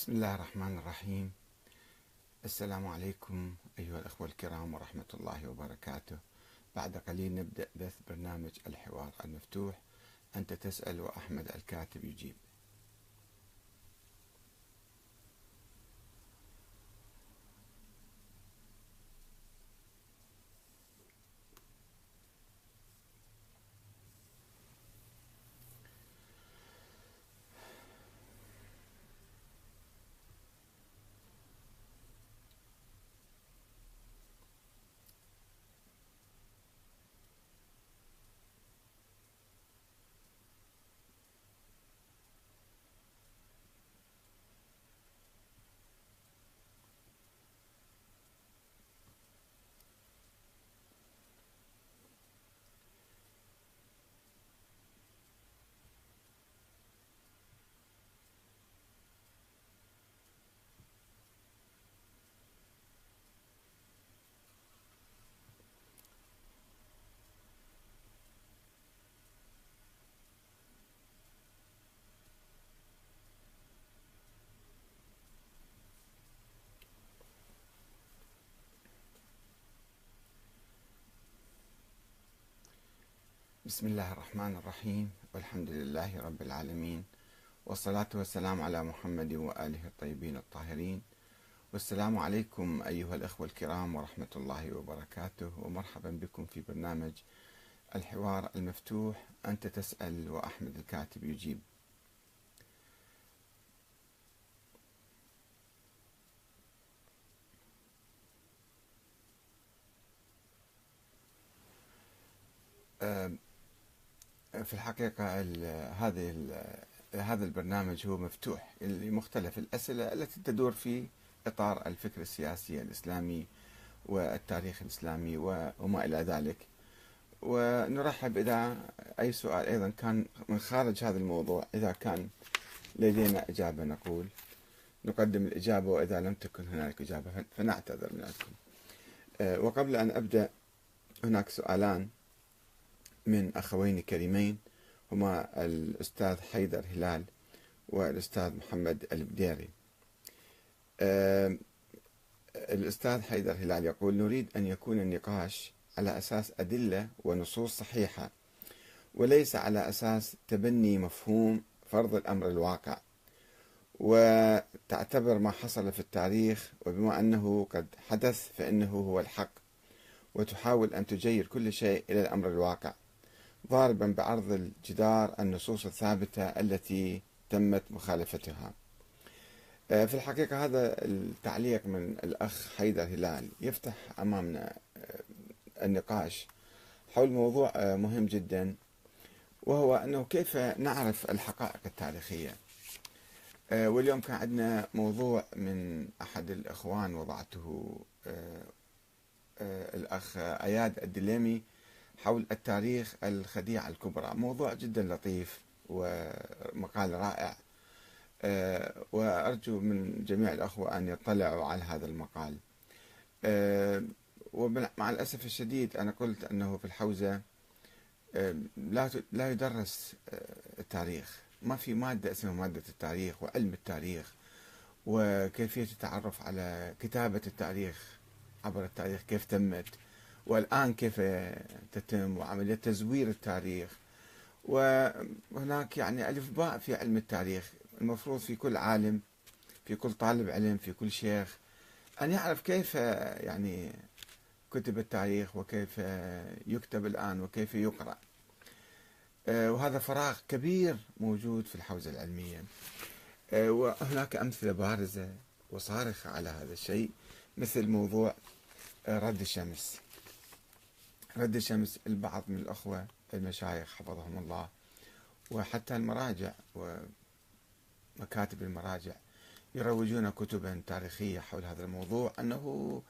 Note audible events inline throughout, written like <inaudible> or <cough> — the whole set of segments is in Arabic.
بسم الله الرحمن الرحيم. السلام عليكم أيها الأخوة الكرام ورحمة الله وبركاته. بعد قليل نبدأ بث برنامج الحوار المفتوح. أنت تسأل وأحمد الكاتب يجيب. بسم الله الرحمن الرحيم والحمد لله رب العالمين والصلاة والسلام على محمد وآله الطيبين الطاهرين. والسلام عليكم أيها الأخوة الكرام ورحمة الله وبركاته ومرحبا بكم في برنامج الحوار المفتوح. أنت تسأل وأحمد الكاتب يجيب. في الحقيقة هذه هذا البرنامج هو مفتوح لمختلف الأسئلة التي تدور في إطار الفكر السياسي الإسلامي والتاريخ الإسلامي وما إلى ذلك. ونرحب إذا أي سؤال أيضا كان من خارج هذا الموضوع إذا كان لدينا إجابة نقول. نقدم الإجابة وإذا لم تكن هناك إجابة فنعتذر منكم أه، وقبل أن أبدأ هناك سؤالان. من أخوين كريمين هما الأستاذ حيدر هلال والأستاذ محمد البديري. الأستاذ حيدر هلال يقول نريد أن يكون النقاش على أساس أدلة ونصوص صحيحة وليس على أساس تبني مفهوم فرض الأمر الواقع وتعتبر ما حصل في التاريخ وبما أنه قد حدث فإنه هو الحق وتحاول أن تجير كل شيء إلى الأمر الواقع. ضاربا بعرض الجدار النصوص الثابتة التي تمت مخالفتها. آه، في الحقيقة هذا التعليق من الأخ حيدر هلال يفتح أمامنا آه، النقاش حول موضوع آه، مهم جدا وهو أنه كيف نعرف الحقائق التاريخية. واليوم كان عندنا موضوع من أحد الإخوان وضعته الأخ أياد الدليمي حول التاريخ الخديعة الكبرى. موضوع جدا لطيف ومقال رائع. آه، وأرجو من جميع الأخوة أن يطلعوا على هذا المقال. آه، ومع الأسف الشديد أنا قلت أنه في الحوزة آه، لا لا يدرس التاريخ. ما في مادة اسمها مادة التاريخ وعلم التاريخ وكيفية التعرف على كتابة التاريخ عبر التاريخ كيف تمت. والآن كيف تتم وعملية تزوير التاريخ؟ وهناك يعني ألف باء في علم التاريخ المفروض في كل عالم في كل طالب علم في كل شيخ أن يعرف كيف يعني كتب التاريخ وكيف يكتب الآن وكيف يقرأ. وهذا فراغ كبير موجود في الحوزة العلمية. وهناك أمثلة بارزة وصارخة على هذا الشيء مثل موضوع رد الشمس. رد الشمس البعض من الأخوة المشايخ حفظهم الله. وحتى المراجع ومكاتب المراجع يروجون كتبا تاريخية حول هذا الموضوع. أنه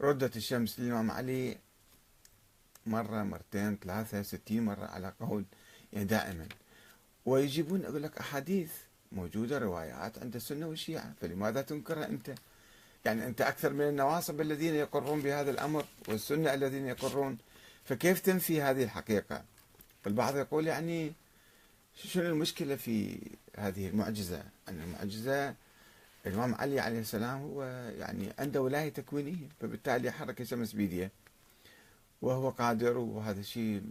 ردت الشمس للإمام علي مرة مرتين ثلاثة ستين مرة على قول يعني دائما. ويجيبون أقول لك أحاديث موجودة روايات عند السنة والشيعة. فلماذا تنكرها أنت؟ يعني أنت أكثر من النواصب الذين يقرون بهذا الأمر والسنة الذين يقرون فكيف تنفي هذه الحقيقة؟ البعض يقول يعني شنو المشكلة في هذه المعجزة؟ أن المعجزة الإمام علي عليه السلام هو يعني عنده ولاية تكوينية فبالتالي يحرك الشمس بيديه وهو قادر وهذا شيء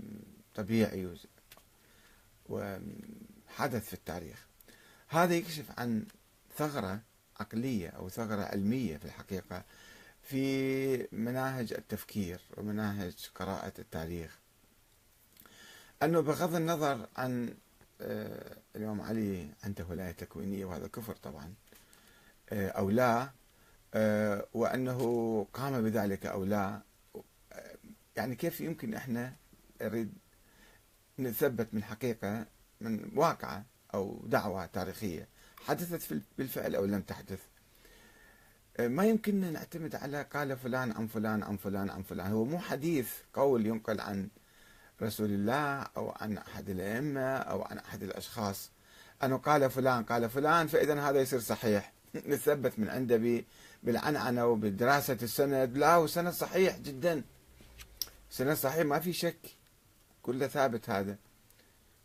طبيعي وحدث في التاريخ. هذا يكشف عن ثغرة عقلية أو ثغرة علمية في الحقيقة. في مناهج التفكير ومناهج قراءة التاريخ. أنه بغض النظر عن آه، الإمام علي عنده ولاية تكوينية وهذا كفر طبعا آه، أو لا آه، وأنه قام بذلك أو لا يعني كيف يمكن إحنا نريد نثبت من حقيقة من واقعة أو دعوة تاريخية حدثت بالفعل أو لم تحدث؟ ما يمكننا نعتمد على قال فلان عن فلان عن فلان عن فلان. هو مو حديث قول ينقل عن رسول الله أو عن أحد الأئمة أو عن أحد الأشخاص. أنه قال فلان قال فلان فإذا هذا يصير صحيح. <laughs> نثبت من عنده بالعنعنة وبدراسة السند. لا هو سند صحيح جدا. سند صحيح ما في شك. كله ثابت هذا.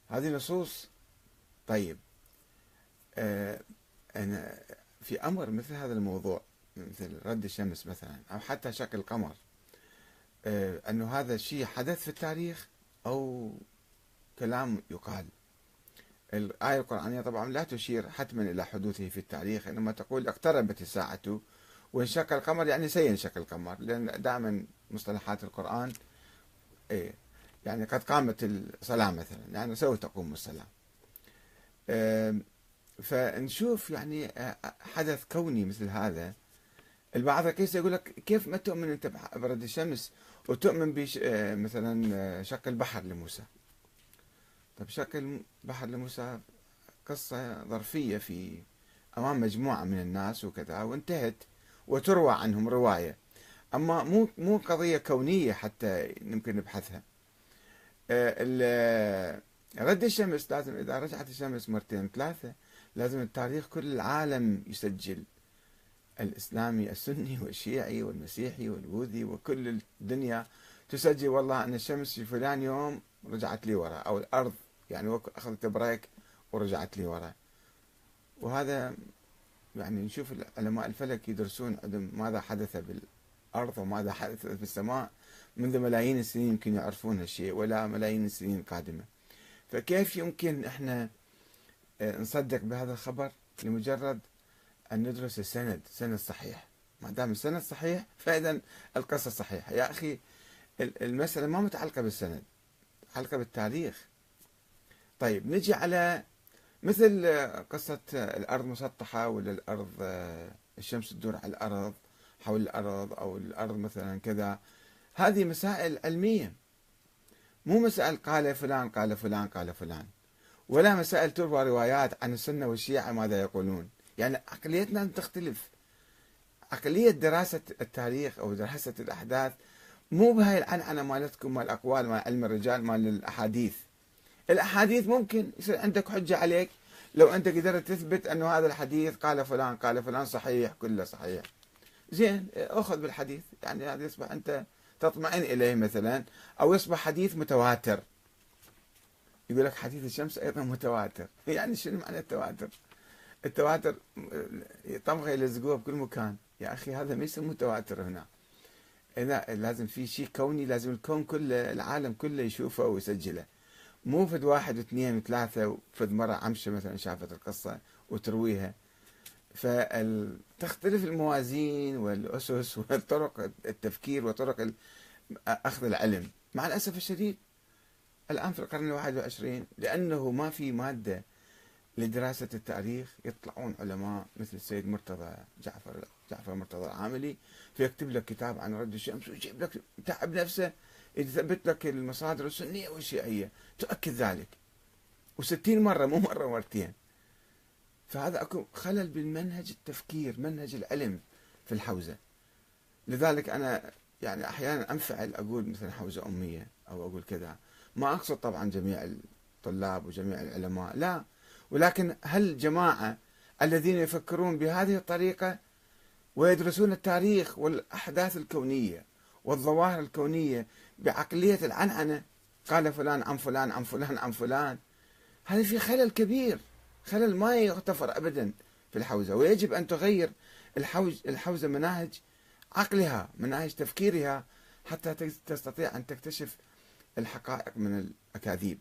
هذه نصوص. طيب. آه أنا في أمر مثل هذا الموضوع. مثل رد الشمس مثلا أو حتى شكل القمر. آه أنه هذا الشيء حدث في التاريخ أو كلام يقال. الآية القرآنية طبعا لا تشير حتما إلى حدوثه في التاريخ إنما تقول اقتربت الساعة وانشق القمر يعني سينشق القمر لأن دائما مصطلحات القرآن إيه يعني قد قامت الصلاة مثلا يعني سوف تقوم الصلاة. فنشوف يعني حدث كوني مثل هذا البعض كيس يقول لك كيف ما تؤمن أنت برد الشمس وتؤمن بش مثلا شق البحر لموسى. طيب شق البحر لموسى قصة ظرفية في أمام مجموعة من الناس وكذا وانتهت وتروى عنهم رواية. أما مو مو قضية كونية حتى يمكن نبحثها. آه، رد الشمس لازم إذا رجعت الشمس مرتين ثلاثة لازم التاريخ كل العالم يسجل. الإسلامي السني والشيعي والمسيحي والبوذي وكل الدنيا تسجل والله أن الشمس في فلان يوم رجعت لي وراء أو الأرض يعني أخذت بريك ورجعت لي وراء. وهذا يعني نشوف علماء الفلك يدرسون عندهم ماذا حدث بالأرض وماذا حدث في السماء منذ ملايين السنين يمكن يعرفون هالشيء ولا ملايين السنين القادمة فكيف يمكن إحنا آه، نصدق بهذا الخبر؟ لمجرد أن ندرس السند سند صحيح. ما دام السند صحيح فإذا القصة صحيحة. يا أخي المسألة ما متعلقة بالسند متعلقة بالتاريخ. طيب نجي على مثل قصة الأرض مسطحة ولا الأرض آه، الشمس تدور على الأرض حول الأرض أو الأرض مثلا كذا. هذه مسائل علمية. مو مسائل قال فلان قال فلان قال فلان. ولا مسائل تروى روايات عن السنة والشيعة ماذا يقولون. يعني عقليتنا تختلف. عقلية دراسة التاريخ أو دراسة الأحداث مو بهاي العنعنة مالتكم مال الأقوال مال علم الرجال مال الأحاديث. الأحاديث ممكن يصير عندك حجة عليك. لو أنت قدرت تثبت أنه هذا الحديث قال فلان قال فلان صحيح كله صحيح. زين أخذ بالحديث. يعني هذا يصبح أنت تطمئن إليه مثلا أو يصبح حديث متواتر. يقول لك حديث الشمس أيضا متواتر. <laughs> يعني شنو معنى التواتر؟ التواتر طبغة يلزقوها بكل مكان. يا أخي هذا ما يصير متواتر هنا. لا لازم في شيء كوني لازم الكون كله العالم كله يشوفه ويسجله. مو فد واحد واثنين وثلاثة وفد مرة عمشة مثلا شافت القصة وترويها. فتختلف الموازين والأسس وطرق التفكير وطرق أخذ العلم. مع الأسف الشديد الآن في القرن الواحد والعشرين لأنه ما في مادة لدراسة التاريخ يطلعون علماء مثل السيد مرتضى جعفر جعفر مرتضى العاملي فيكتب لك كتاب عن رد الشمس ويجيب لك تعب نفسه يثبت لك المصادر السنية والشيعية. تؤكد ذلك. وستين مرة مو مرة مرتين. فهذا أكو خلل بالمنهج التفكير منهج العلم في الحوزة. لذلك أنا يعني أحيانا أنفعل أقول مثلا حوزة أمية أو أقول كذا. ما أقصد طبعا جميع الطلاب وجميع العلماء لا. ولكن هل جماعة الذين يفكرون بهذه الطريقة ويدرسون التاريخ والأحداث الكونية والظواهر الكونية بعقلية العنعنة؟ قال فلان عن فلان عن فلان عن فلان. هذا في خلل كبير خلل ما يغتفر أبدا في الحوزة. ويجب أن تغير الحوز الحوزة مناهج عقلها مناهج تفكيرها حتى تستطيع أن تكتشف الحقائق من الأكاذيب.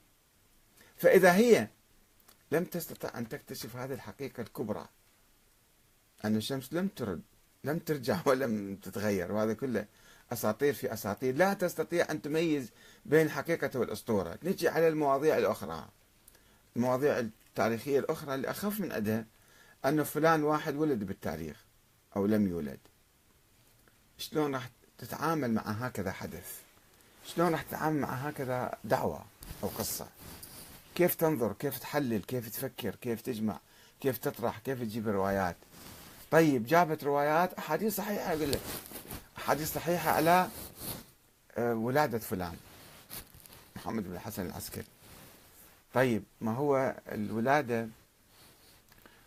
فإذا هي لم تستطع أن تكتشف هذه الحقيقة الكبرى. أن الشمس لم ترد لم ترجع <laughs> ولم تتغير. وهذا كله أساطير في أساطير. لا تستطيع أن تميز بين الحقيقة والأسطورة. نجي على المواضيع الأخرى. المواضيع التاريخية الأخرى اللي أخف من أدها أن فلان واحد ولد بالتاريخ أو لم يولد. شلون راح تتعامل مع هكذا حدث؟ شلون راح تتعامل مع هكذا دعوة أو قصة؟ كيف تنظر كيف تحلل كيف تفكر كيف تجمع كيف تطرح كيف تجيب روايات طيب جابت روايات أحاديث صحيحة أقول لك. أحاديث صحيحة على آه، ولادة فلان محمد بن الحسن العسكري. طيب ما هو الولادة؟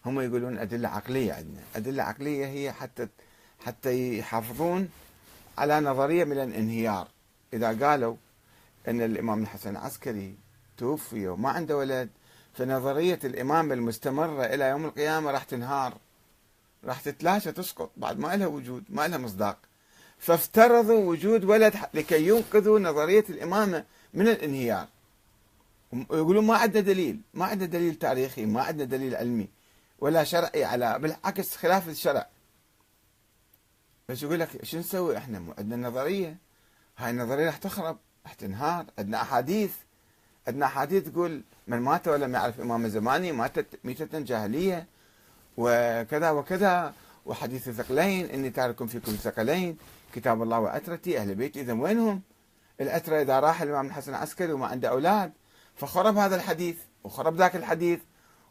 هم يقولون أدلة عقلية عندنا. أدلة عقلية هي حتى حتى يحافظون على نظرية من الانهيار. إذا قالوا أن الإمام الحسن العسكري توفي وما عنده ولد فنظرية الإمامة المستمرة إلى يوم القيامة راح تنهار راح تتلاشى تسقط بعد ما لها وجود ما لها مصداق. فافترضوا وجود ولد لكي ينقذوا نظرية الإمامة من الانهيار. يقولون ما عندنا دليل ما عندنا دليل تاريخي ما عندنا دليل علمي ولا شرعي على بالعكس خلاف الشرع. بس يقول لك شو نسوي إحنا؟ عندنا نظرية هاي النظرية راح تخرب راح تنهار عندنا أحاديث. عندنا أحاديث تقول من مات ولم يعرف إمام زماني ماتت ميتة جاهلية وكذا وكذا وحديث الثقلين إني تارك فيكم الثقلين كتاب الله وأترتي أهل بيتي اذا وينهم؟ الاترى إذا راح الإمام الحسن العسكري وما عنده أولاد فخرب هذا الحديث وخرب ذاك الحديث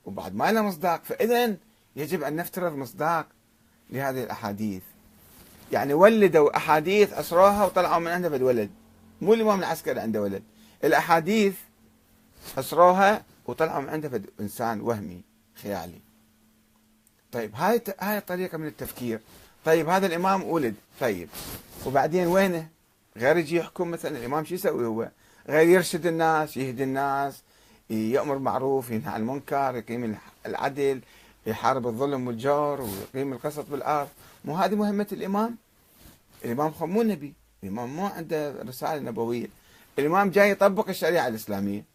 وبعد ما له مصداق فاذا يجب أن نفترض مصداق لهذه الأحاديث. يعني ولدوا أحاديث أسروها وطلعوا من عندها بالولد. مو الإمام العسكري عنده ولد. الأحاديث اسروها وطلعوا من عنده إنسان وهمي خيالي. طيب هاي هاي طريقه من التفكير. طيب هذا الإمام ولد. طيب وبعدين وينه؟ غير يجي يحكم مثلا الإمام شو يسوي هو؟ غير يرشد الناس يهدي الناس يأمر معروف ينهى عن المنكر يقيم العدل يحارب الظلم والجور ويقيم القسط بالأرض. مو هذه مهمة الإمام؟ الإمام مو نبي. الإمام مو عنده رسالة نبوية. الإمام جاي يطبق الشريعة الإسلامية.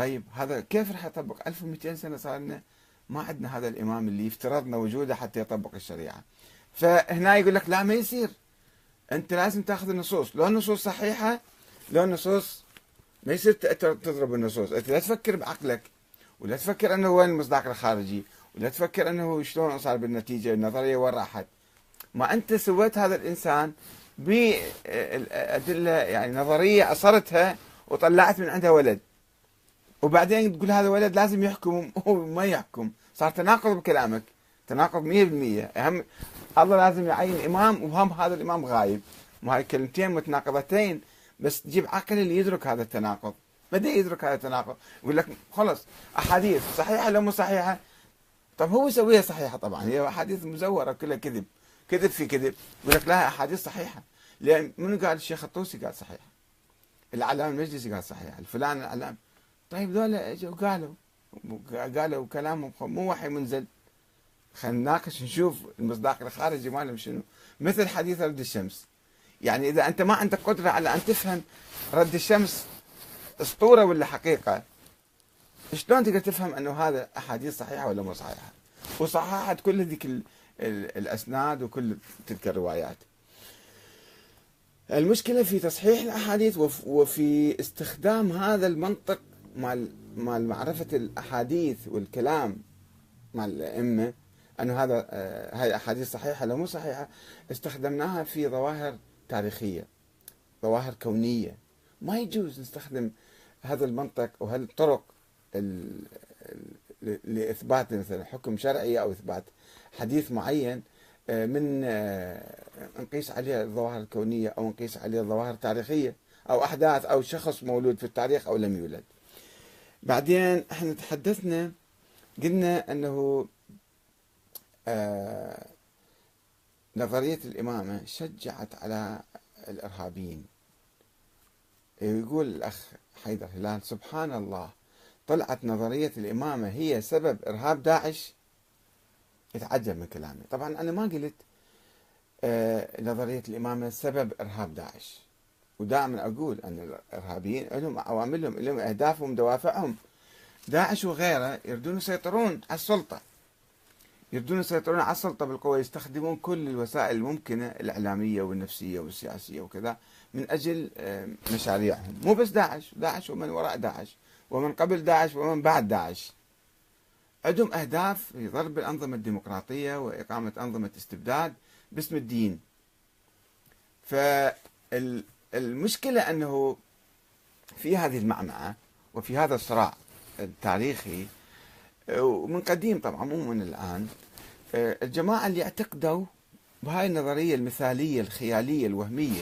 طيب هذا كيف راح يطبق؟ 1200 سنة صار لنا ما عندنا هذا الإمام اللي يفترضنا وجوده حتى يطبق الشريعة. فهنا يقول لك لا ما يصير. أنت لازم تأخذ النصوص. لو النصوص صحيحة لو النصوص ما يصير تضرب النصوص. أنت لا تفكر بعقلك ولا تفكر أنه وين المصداق الخارجي ولا تفكر أنه شلون صار بالنتيجة النظرية وين راحت. ما أنت سويت هذا الإنسان بأدلة يعني نظرية أصرتها وطلعت من عندها ولد. وبعدين تقول هذا ولد لازم يحكم وهو ما يحكم. صار تناقض بكلامك. تناقض 100% اهم الله لازم يعين امام وهم هذا الإمام غايب. ما هاي كلمتين متناقضتين. بس تجيب عقل اللي يدرك هذا التناقض. بدأ يدرك هذا التناقض. يقول لك خلص أحاديث صحيحة لو مو صحيحة؟ طب هو يسويها صحيحة طبعا. هي أحاديث مزورة كلها كذب. كذب في كذب. يقول لك لا أحاديث صحيحة. لأن منو قال الشيخ الطوسي قال صحيحة. العلام المجلسي قال صحيحة. الفلان العلام طيب ذولا اجوا قالوا قالوا كلامهم مو وحي منزل. خلينا نناقش نشوف المصداق الخارجي مالهم شنو. مثل حديث رد الشمس. يعني إذا أنت ما عندك قدرة على أن تفهم رد الشمس أسطورة ولا حقيقة شلون تقدر تفهم أنه هذا أحاديث صحيحة ولا مو صحيحة؟ وصححت كل ذيك الأسناد وكل تلك الروايات. المشكلة في تصحيح الأحاديث وفي استخدام هذا المنطق مال مال معرفة الأحاديث والكلام مال الأئمة أنه هذا آه، هاي احاديث صحيحة لو مو صحيحة استخدمناها في ظواهر تاريخية ظواهر كونية ما يجوز نستخدم هذا المنطق وهالطرق لإثبات مثلا حكم شرعي أو إثبات حديث معين آه، من آه، نقيس عليه الظواهر الكونية أو نقيس عليه الظواهر التاريخية أو أحداث أو شخص مولود في التاريخ أو لم يولد. بعدين إحنا تحدثنا قلنا انه آه، نظرية الإمامة شجعت على الإرهابيين. يقول الأخ حيدر هلال سبحان الله طلعت نظرية الإمامة هي سبب إرهاب داعش؟ يتعجب من كلامي. طبعا أنا ما قلت آه، نظرية الإمامة سبب إرهاب داعش. ودائما أقول أن الإرهابيين لهم عواملهم لهم أهدافهم دوافعهم. داعش وغيره يريدون يسيطرون على السلطة. يريدون يسيطرون على السلطة بالقوة يستخدمون كل الوسائل الممكنة الإعلامية والنفسية والسياسية وكذا من أجل مشاريعهم. مو بس داعش داعش ومن وراء داعش ومن قبل داعش ومن بعد داعش. عندهم أهداف في ضرب الأنظمة الديمقراطية وإقامة أنظمة استبداد باسم الدين. فالمشكلة أنه في هذه المعمعة وفي هذا الصراع التاريخي ومن قديم طبعا مو من الآن الجماعة اللي اعتقدوا بهاي النظرية المثالية الخيالية الوهمية